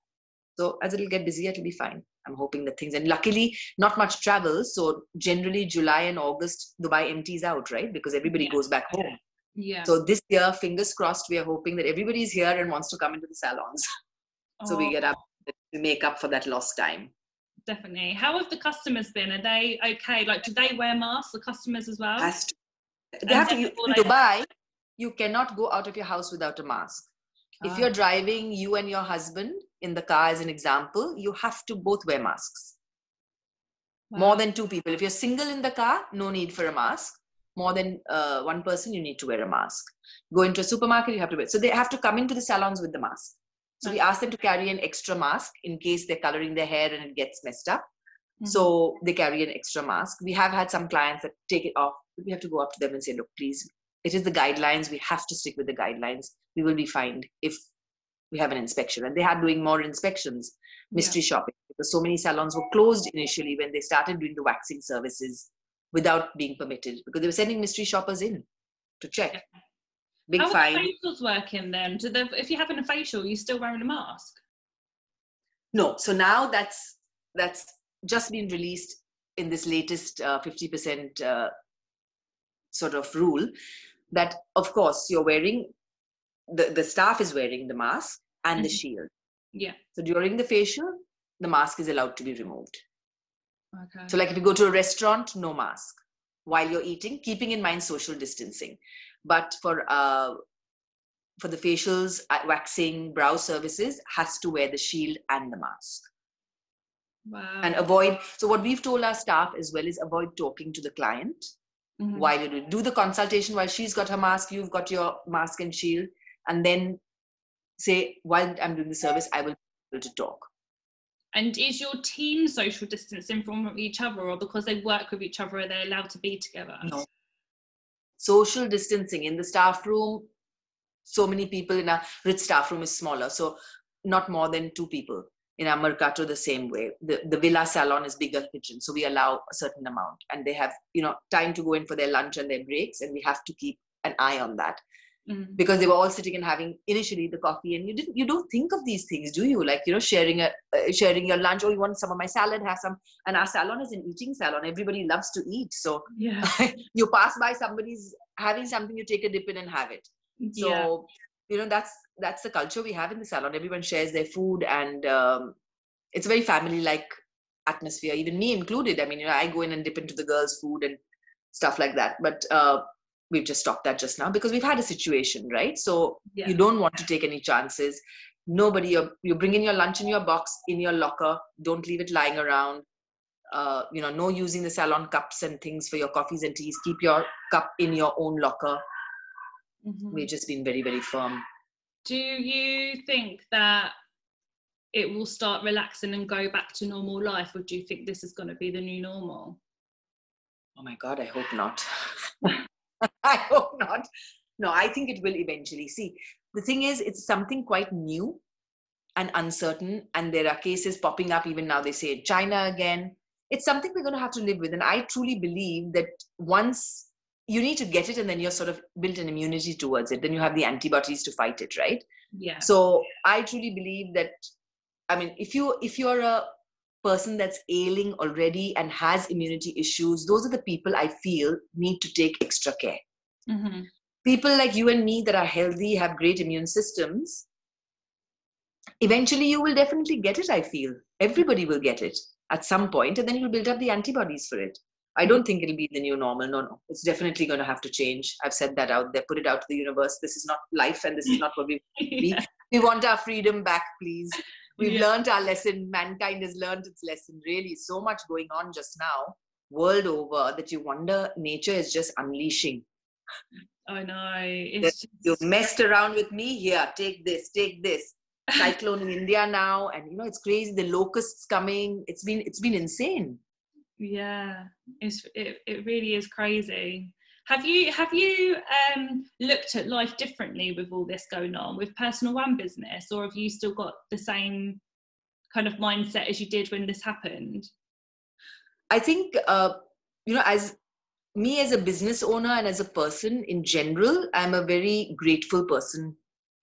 So as it'll get busier, it'll be fine. I'm hoping that things, and luckily, not much travel. So generally, July and August, Dubai empties out, right? Because everybody yeah. goes back home. Yeah. So this year, fingers crossed, we are hoping that everybody's here and wants to come into the salons. <laughs> so we get up to make up for that lost time definitely. How have the customers been? Are they okay? Like, do they wear masks? The customers as well. Has to. They have to. You, in Dubai, you cannot go out of your house without a mask. If you're ah. driving, you and your husband in the car, as an example, you have to both wear masks. Wow. More than two people. If you're single in the car, no need for a mask. More than uh, one person, you need to wear a mask. Go into a supermarket, you have to wear. So they have to come into the salons with the mask. So we ask them to carry an extra mask in case they're coloring their hair and it gets messed up. Mm-hmm. So they carry an extra mask. We have had some clients that take it off. We have to go up to them and say, look, please, it is the guidelines. We have to stick with the guidelines. We will be fined if we have an inspection. And they are doing more inspections, mystery yeah. shopping, because so many salons were closed initially when they started doing the waxing services without being permitted because they were sending mystery shoppers in to check. Yeah. Big How fine. are the facials working then? Do the, if you're having a facial, you're still wearing a mask? No. So now that's that's just been released in this latest uh, 50% uh, sort of rule that of course you're wearing the, the staff is wearing the mask and mm-hmm. the shield yeah so during the facial the mask is allowed to be removed okay so like if you go to a restaurant no mask while you're eating keeping in mind social distancing but for uh, for the facials, uh, waxing, brow services, has to wear the shield and the mask. Wow. And avoid. So what we've told our staff as well is avoid talking to the client mm-hmm. while you do, do the consultation. While she's got her mask, you've got your mask and shield, and then say while I'm doing the service, I will be able to talk. And is your team social distancing from each other, or because they work with each other, are they allowed to be together? No, social distancing. In the staff room so many people in a Ritz staff room is smaller so not more than two people in our mercato the same way. The, the villa salon is bigger kitchen so we allow a certain amount. And they have you know time to go in for their lunch and their breaks and we have to keep an eye on that mm-hmm. because they were all sitting and having initially the coffee and you didn't you don't think of these things do you like you know sharing a uh, sharing your lunch oh you want some of my salad have some and our salon is an eating salon everybody loves to eat so yeah <laughs> you pass by somebody's having something you take a dip in and have it So Yeah. you know that's that's the culture we have in the salon. Everyone shares their food, and um, it's a very family-like atmosphere. Even me included. I mean, you know, I go in and dip into the girls' food and stuff like that. But uh, we've just stopped that just now because we've had a situation, right? So Yeah. you don't want to take any chances. Nobody, you you bring in your lunch in your box in your locker. Don't leave it lying around. Uh, you know, no using the salon cups and things for your coffees and teas. Keep your cup in your own locker. Mhm. We've just been very, very firm. Do you think that it will start relaxing and go back to normal life, or do you think this is going to be the new normal? Oh my God, I hope not. <laughs> <laughs> I hope not. No, I think it will eventually. See, the thing is, it's something quite new and uncertain, and there are cases popping up even now. They say China again. It's something we're going to have to live with. And I truly believe that once you need to get it, and then you're sort of built an immunity towards it, then you have the antibodies to fight it, right? Yeah. so i truly believe that i mean if you if you're a person that's ailing already and has immunity issues those are the people i feel need to take extra care. Mhm. people like you and me that are healthy have great immune systems eventually you will definitely get it i feel. Everybody will get it at some point and then you'll build up the antibodies for it. I don't think it'll be the new normal no no. It's definitely going to have to change. I've said that out there. Put it out to the universe. This is not life and this is not what we yeah. <laughs> we want our freedom back please we've Yeah. learned our lesson. Mankind has learned its lesson really. So much going on just now world over that you wonder nature is just unleashing. I know. It's you just messed around with me here. Take this take this. Cyclone in india now and you know it's crazy. The locusts coming. It's been it's been insane. Yeah. It's it, it really is crazy have you have you um looked at life differently with all this going on with personal and business or have you still got the same kind of mindset as you did when this happened? I think uh, you know as me as a business owner and as a person in general i'm a very grateful person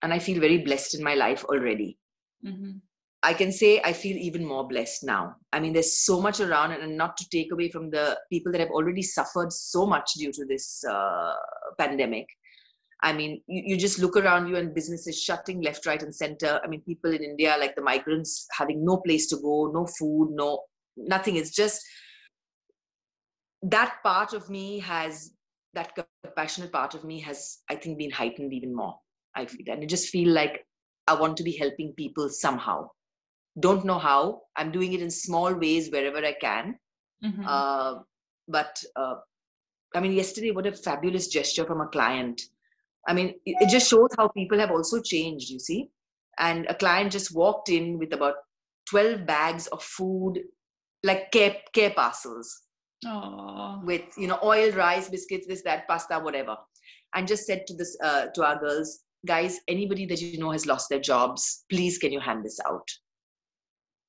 and i feel very blessed in my life already. Hmm I can say I feel even more blessed now. I mean, there's so much around, and not to take away from the people that have already suffered so much due to this uh, pandemic. I mean, you, you just look around you and businesses shutting left, right, and center. I mean, people in India, like the migrants, having no place to go, no food, no nothing. It's just that part of me has that compassionate part of me has, I think, been heightened even more. I feel, and I just feel like I want to be helping people somehow don't know how. I'm doing it in small ways wherever i can. Hmm uh, but uh, i mean yesterday what a fabulous gesture from a client. I mean it, it just shows how people have also changed you see. And a client just walked in with about 12 bags of food like care, care parcels. Oh with you know oil rice biscuits this that pasta whatever. And just said to this uh, to our girls guys anybody that you know has lost their jobs please can you hand this out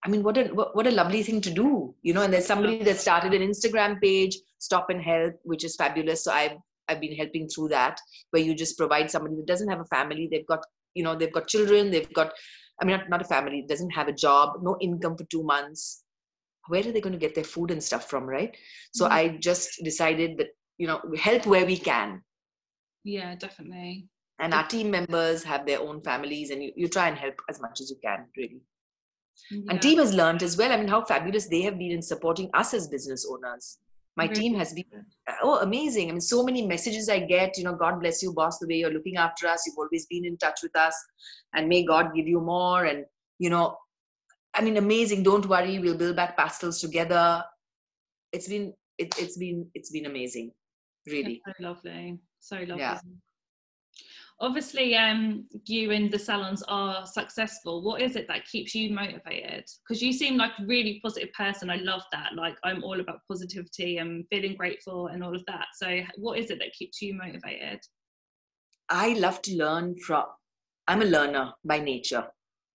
I mean, what a what a lovely thing to do, you know. And there's somebody that started an Instagram page, Stop and Help, which is fabulous. So I've I've been helping through that, where you just provide somebody that doesn't have a family. They've got you know they've got children. They've got I mean not, not a family. Doesn't have a job, no income for two months. Where are they going to get their food and stuff from, right? So Mhm. I just decided that you know we help where we can, yeah definitely and our team members have their own families, and you, you try and help as much as you can, really. Yeah. and team has learned as well. I mean how fabulous they have been in supporting us as business owners. My Really team has been uh, oh amazing. I mean so many messages i get you know god bless you boss the way you're looking after us. You've always been in touch with us. And may god give you more. And you know i mean amazing. Don't worry. We'll build back pastels together. It's been it, it's been it's been amazing. Really. That's so lovely. So lovely. Yeah. Obviously um you and the salons are successful. What is it that keeps you motivated? Because you seem like a really positive person. I love that. Like i'm all about positivity and feeling grateful and all of that. So what is it that keeps you motivated? I love to learn from, I'm a learner by nature.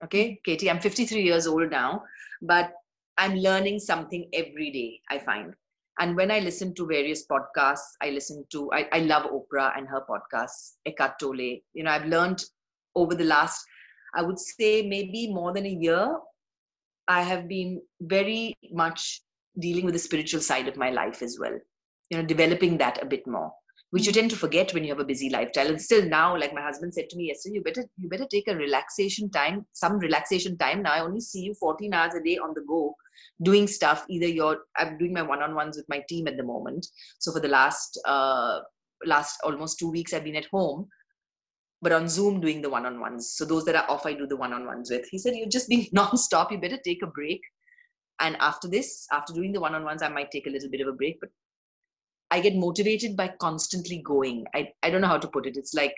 Okay, Katie, I'm 53 years old now, but I'm learning something every day, I find. And when I listen to various podcasts, I listen to, I, I love Oprah and her podcasts, Eckhart Tolle. You know, I've learned over the last, I would say maybe more than a year, I have been very much dealing with the spiritual side of my life as well. You know, developing that a bit more which you hmm. tend to forget when you have a busy lifestyle and still now like my husband said to me yesterday you better you better take a relaxation time some relaxation time now i only see you 14 hours a day on the go doing stuff either you're i'm doing my one-on-ones with my team at the moment. So for the last uh last almost two weeks i've been at home but on zoom doing the one-on-ones. So those that are off i do the one-on-ones with. He said you're just being <laughs> non-stop. You better take a break. And after this after doing the one-on-ones i might take a little bit of a break but I get motivated by constantly going. I, I don't know how to put it. It's like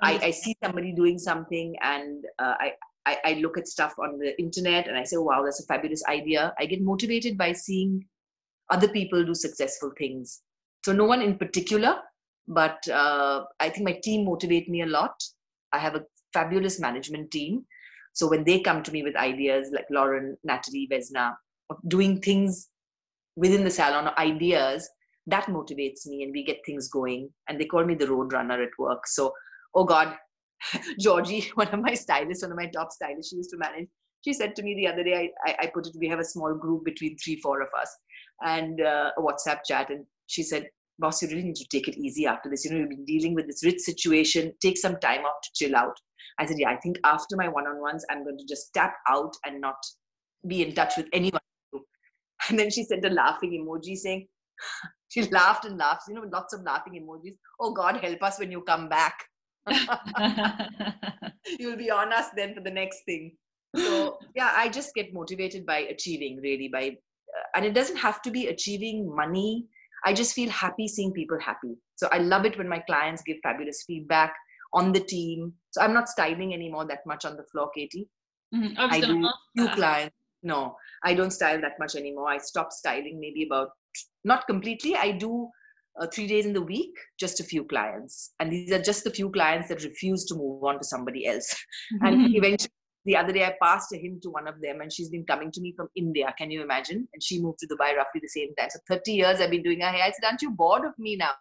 I, I see somebody doing something and uh, I, I, I look at stuff on the internet and I say, wow, that's a fabulous idea. I get motivated by seeing other people do successful things. So no one in particular, but uh, I think my team motivate me a lot. I have a fabulous management team. So when they come to me with ideas like Lauren, Natalie, Vesna, of doing things within the salon, ideas that motivates me and we get things going and they call me the road runner at work so oh god <laughs> georgie <laughs> one of my stylists one of my top stylists she used to manage. She said to me the other day i, I put it we have a small group between three four of us and uh, a whatsapp chat. And she said boss you really need to take it easy after this. You know you've been dealing with this rich situation. Take some time off to chill out. I said yeah i think after my one-on-ones i'm going to just tap out and not be in touch with anyone. <laughs> And then she sent a laughing emoji saying she laughed and laughs, you know, lots of laughing emojis. Oh God, help us when you come back. <laughs> <laughs> You'll be on us then for the next thing. So <laughs> yeah, I just get motivated by achieving really by, uh, and it doesn't have to be achieving money. I just feel happy seeing people happy. So I love it when my clients give fabulous feedback on the team. So I'm not styling anymore that much on the floor, Katie. Mm-hmm. I, I do few clients. No, I don't style that much anymore. I stopped styling maybe about not completely. I do uh, three days in the week, just a few clients. And these are just the few clients that refuse to move on to somebody else. <laughs> Mm-hmm. And eventually, the other day, I passed a hint to one of them, and she's been coming to me from India. Can you imagine? And she moved to Dubai roughly the same time. So 30 years I've been doing her hair. I said, Aren't you bored of me now?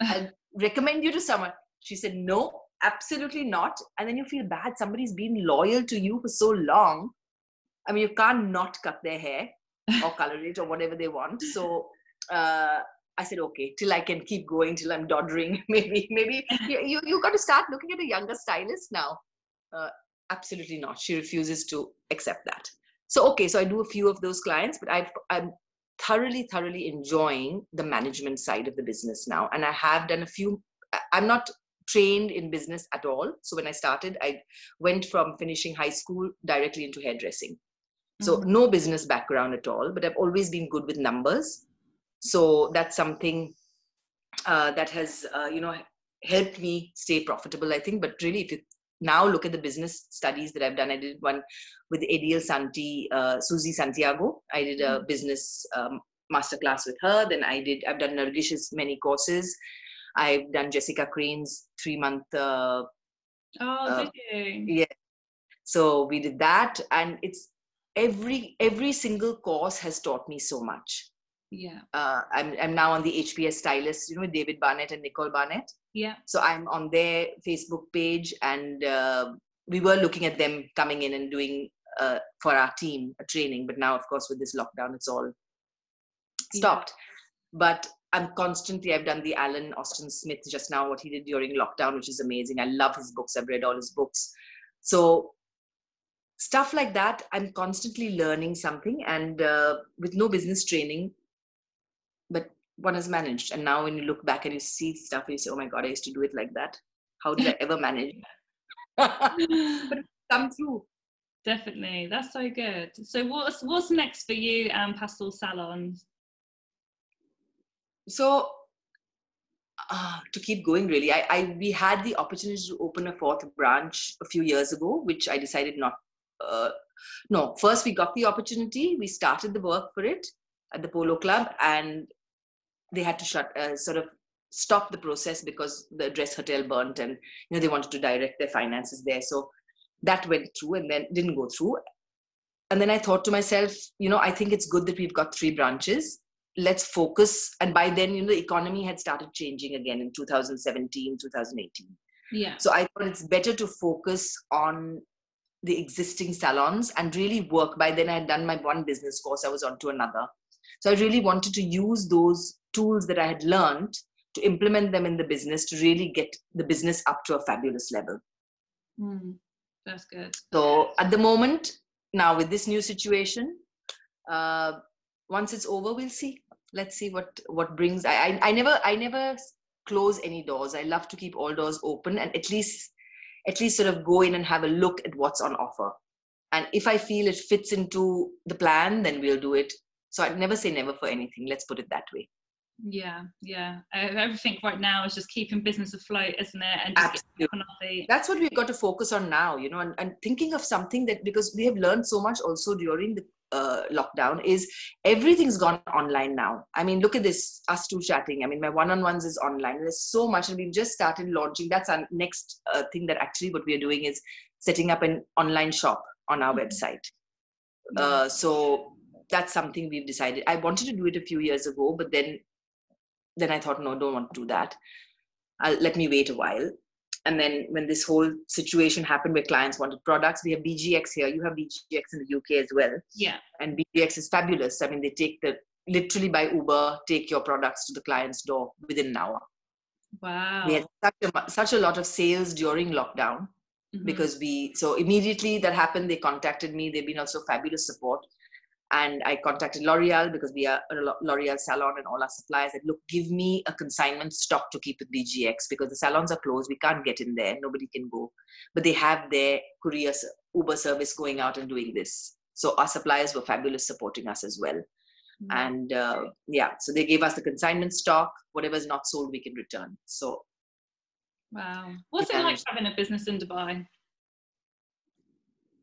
I recommend you to someone. She said, No, absolutely not. And then you feel bad. Somebody's been loyal to you for so long. I mean, you can't not cut their hair or color it or whatever they want. So uh, I said, okay, till I can keep going, till I'm doddering. <laughs> Maybe, maybe you, you, you got to start looking at a younger stylist now. Uh, absolutely not. She refuses to accept that. So, okay, so I do a few of those clients, but i I'm thoroughly, thoroughly enjoying the management side of the business now. And I have done a few, I'm not trained in business at all. So when I started, I went from finishing high school directly into hairdressing. So mm-hmm. no business background at all, but I've always been good with numbers. So that's something uh, that has, uh, you know, helped me stay profitable, I think. But really, if you now look at the business studies that I've done, I did one with EIDEAL-Santi, uh, Susie Santiago. I did a mm-hmm. business um, masterclass with her. Then I did, I've done Nargish's many courses. I've done Jessica Crane's three month. Uh, oh, uh. Yeah. So we did that, and it's every every single course has taught me so much yeah. Uh, I'm, I'm now on the hps stylist you know david barnett and nicole barnett. Yeah. So i'm on their facebook page and uh, we were looking at them coming in and doing uh, for our team a training but now of course with this lockdown it's all stopped. Yeah. but i'm constantly i've done the alan austin smith just now what he did during lockdown which is amazing. I love his books. I've read all his books. So stuff like that i'm constantly learning something and uh, with no business training one has managed. And now when you look back and you see stuff you say oh my god i used to do it like that. How did i ever manage? <laughs> <laughs> But come through definitely. That's so good. So what's what's next for you and pastel Salon? so uh, to keep going really I, I we had the opportunity to open a fourth branch a few years ago which i decided not uh, no, first we got the opportunity, we started the work for it at the Polo Club, and they had to shut, uh, sort of stop the process because the address hotel burnt, and you know they wanted to direct their finances there. So that went through, and then didn't go through. And then I thought to myself, you know, I think it's good that we've got three branches. Let's focus. And by then, you know, the economy had started changing again in 2017, 2018. Yeah. So I thought it's better to focus on the existing salons and really work. By then, I had done my one business course, I was on to another. So I really wanted to use those tools that I had learned to implement them in the business to really get the business up to a fabulous level. Mm, that's good. So at the moment, now with this new situation, uh, once it's over, we'll see. Let's see what what brings. I, I I never I never close any doors. I love to keep all doors open and at least at least sort of go in and have a look at what's on offer. And if I feel it fits into the plan, then we'll do it. So I'd never say never for anything. Let's put it that way. Yeah, yeah. Everything right now is just keeping business afloat, isn't it? And just Absolutely. That's what we've got to focus on now, you know, and, and thinking of something that because we have learned so much also during the uh, lockdown is everything's gone online now. I mean, look at this, us two chatting. I mean, my one-on-ones is online. There's so much, and we've just started launching. That's our next uh, thing that actually what we are doing is setting up an online shop on our mm-hmm. website. Uh, so that's something we've decided. I wanted to do it a few years ago, but then then I thought, no, don't want to do that. I'll, let me wait a while. And then when this whole situation happened where clients wanted products, we have BGX here. You have BGX in the UK as well. Yeah. And BGX is fabulous. I mean, they take the literally by Uber, take your products to the client's door within an hour. Wow. We had such a, such a lot of sales during lockdown mm-hmm. because we, so immediately that happened, they contacted me. They've been also fabulous support and I contacted L'Oreal because we are a L'Oreal salon and all our suppliers said, look, give me a consignment stock to keep with BGX because the salons are closed. We can't get in there. Nobody can go. But they have their courier Uber service going out and doing this. So our suppliers were fabulous supporting us as well. Mm-hmm. And uh, yeah, so they gave us the consignment stock. Whatever is not sold, we can return. So wow. What's it like having a business in Dubai?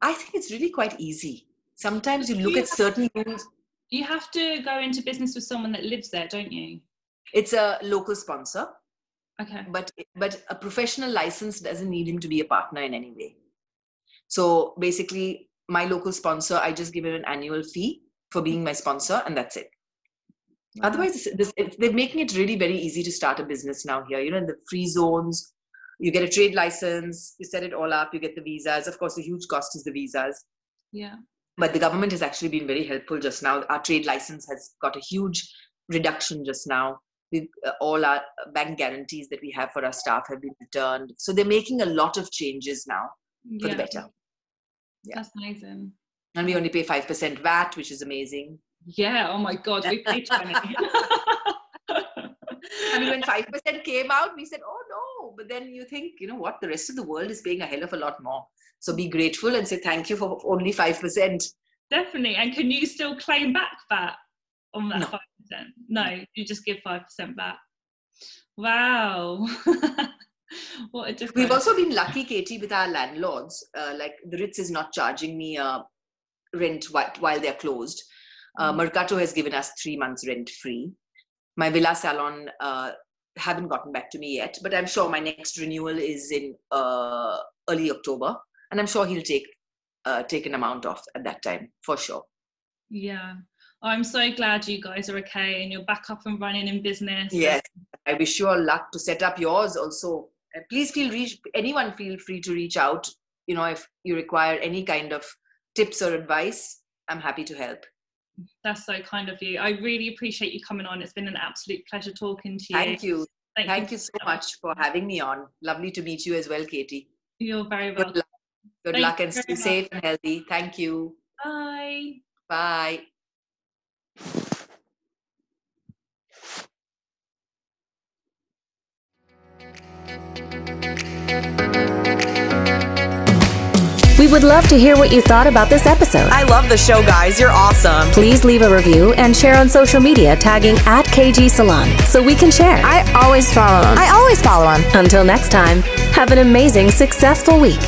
I think it's really quite easy sometimes you look you at certain rules you have to go into business with someone that lives there don't you? It's a local sponsor. Okay. But but a professional license doesn't need him to be a partner in any way. So basically my local sponsor i just give him an annual fee for being my sponsor and that's it. Wow. otherwise this, this, they're making it really very easy to start a business now here. You know in the free zones you get a trade license you set it all up you get the visas. Of course the huge cost is the visas. Yeah but the government has actually been very helpful just now. Our trade license has got a huge reduction just now. we uh, all our bank guarantees that we have for our staff have been returned. So they're making a lot of changes now for yeah. the better. Yeah. That's amazing. And we only pay 5% VAT, which is amazing. Yeah. Oh my God. We pay 20. <laughs> I mean, when 5% came out, we said, oh no. But then you think, you know what? The rest of the world is paying a hell of a lot more. So be grateful and say thank you for only 5%. Definitely. And can you still claim back that on that no. 5%? No, you just give 5% back. Wow. <laughs> what a difference. We've also been lucky, Katie, with our landlords. Uh, like the Ritz is not charging me a uh, rent while they're closed. Uh, mm. Mercato has given us three months rent free. My villa salon uh, haven't gotten back to me yet, but I'm sure my next renewal is in uh, early October and i'm sure he'll take uh, take an amount off at that time for sure. Yeah. I'm so glad you guys are okay and you're back up and running in business. Yes. I wish you all luck to set up yours also. Please feel reach anyone feel free to reach out you know if you require any kind of tips or advice i'm happy to help that's so kind of you. I really appreciate you coming on. It's been an absolute pleasure talking to you. Thank you. Thank, thank you, you so much for having me on. Lovely to meet you as well katie. You're very welcome. Good Thank luck and stay safe and healthy. Thank you. Bye. Bye. We would love to hear what you thought about this episode. I love the show, guys. You're awesome. Please leave a review and share on social media tagging at KG Salon so we can share. I always follow them. I always follow them. Until next time, have an amazing, successful week.